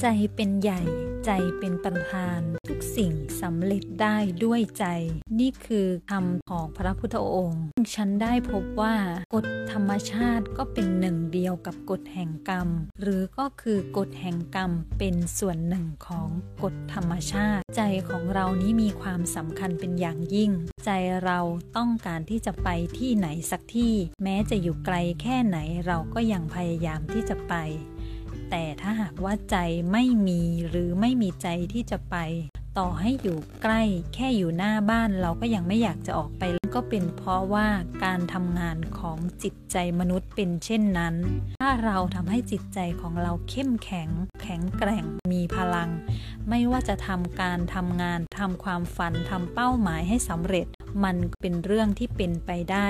ใจเป็นใหญ่ ใจเป็นประธาน ทุกสิ่งสำเร็จได้ด้วยใจ นี่คือคำของพระพุทธองค์ฉันได้พบว่ากฎธรรมชาติก็เป็นหนึ่งเดียวกับกฎแห่งกรรม หรือก็คือกฎแห่งกรรมเป็นส่วนหนึ่งของกฎธรรมชาติ ใจของเรานี้มีความสำคัญเป็นอย่างยิ่ง ใจเราต้องการที่จะไปที่ไหนสักที่ แม้จะอยู่ไกลแค่ไหนเราก็ยังพยายามที่จะไป แต่ถ้าหากว่าใจไม่มีหรือไม่มีใจที่จะไป ต่อให้อยู่ใกล้แค่อยู่หน้าบ้านเราก็ยังไม่อยากจะออกไปก็เป็นเพราะว่าการทำงานของจิตใจมนุษย์เป็นเช่นนั้น ถ้าเราทำให้จิตใจของเราเข้มแข็ง แข็งแกร่ง มีพลัง ไม่ว่าจะทำการทำงานทำความฝันทำเป้าหมายให้สำเร็จ มันเป็นเรื่องที่เป็นไปได้